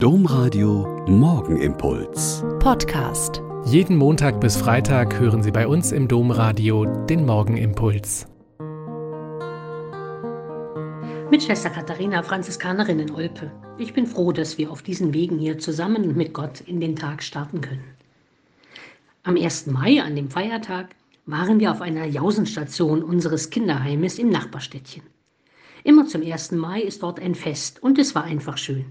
Domradio Morgenimpuls. Podcast. Jeden Montag bis Freitag hören Sie bei uns im Domradio den Morgenimpuls. Mit Schwester Katharina, Franziskanerin in Olpe. Ich bin froh, dass wir auf diesen Wegen hier zusammen und mit Gott in den Tag starten können. Am 1. Mai, an dem Feiertag, waren wir auf einer Jausenstation unseres Kinderheimes im Nachbarstädtchen. Immer zum 1. Mai ist dort ein Fest und es war einfach schön.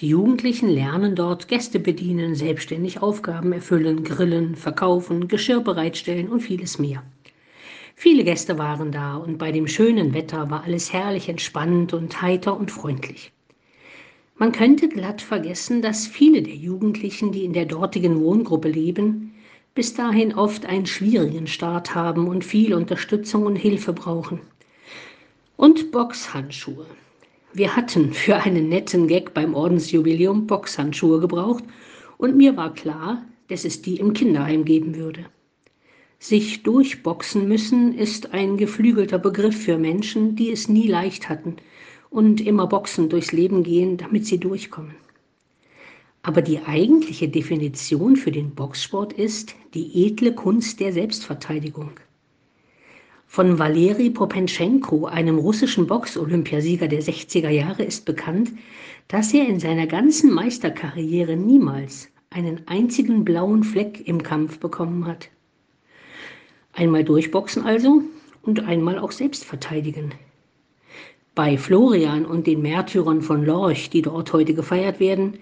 Die Jugendlichen lernen dort Gäste bedienen, selbstständig Aufgaben erfüllen, grillen, verkaufen, Geschirr bereitstellen und vieles mehr. Viele Gäste waren da und bei dem schönen Wetter war alles herrlich entspannt und heiter und freundlich. Man könnte glatt vergessen, dass viele der Jugendlichen, die in der dortigen Wohngruppe leben, bis dahin oft einen schwierigen Start haben und viel Unterstützung und Hilfe brauchen. Und Boxhandschuhe. Wir hatten für einen netten Gag beim Ordensjubiläum Boxhandschuhe gebraucht und mir war klar, dass es die im Kinderheim geben würde. Sich durchboxen müssen ist ein geflügelter Begriff für Menschen, die es nie leicht hatten und immer boxen durchs Leben gehen, damit sie durchkommen. Aber die eigentliche Definition für den Boxsport ist die edle Kunst der Selbstverteidigung. Von Valeri Popenschenko, einem russischen Box-Olympiasieger der 60er Jahre, ist bekannt, dass er in seiner ganzen Meisterkarriere niemals einen einzigen blauen Fleck im Kampf bekommen hat. Einmal durchboxen also und einmal auch selbst verteidigen. Bei Florian und den Märtyrern von Lorch, die dort heute gefeiert werden,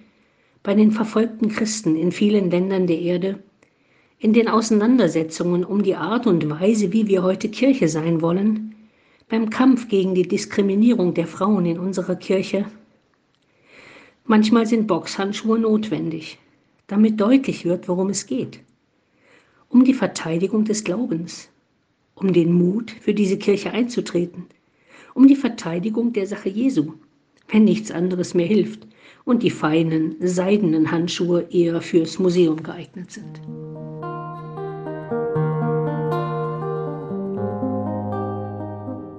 bei den verfolgten Christen in vielen Ländern der Erde, in den Auseinandersetzungen um die Art und Weise, wie wir heute Kirche sein wollen, beim Kampf gegen die Diskriminierung der Frauen in unserer Kirche. Manchmal sind Boxhandschuhe notwendig, damit deutlich wird, worum es geht. Um die Verteidigung des Glaubens, um den Mut, für diese Kirche einzutreten, um die Verteidigung der Sache Jesu, wenn nichts anderes mehr hilft und die feinen, seidenen Handschuhe eher fürs Museum geeignet sind.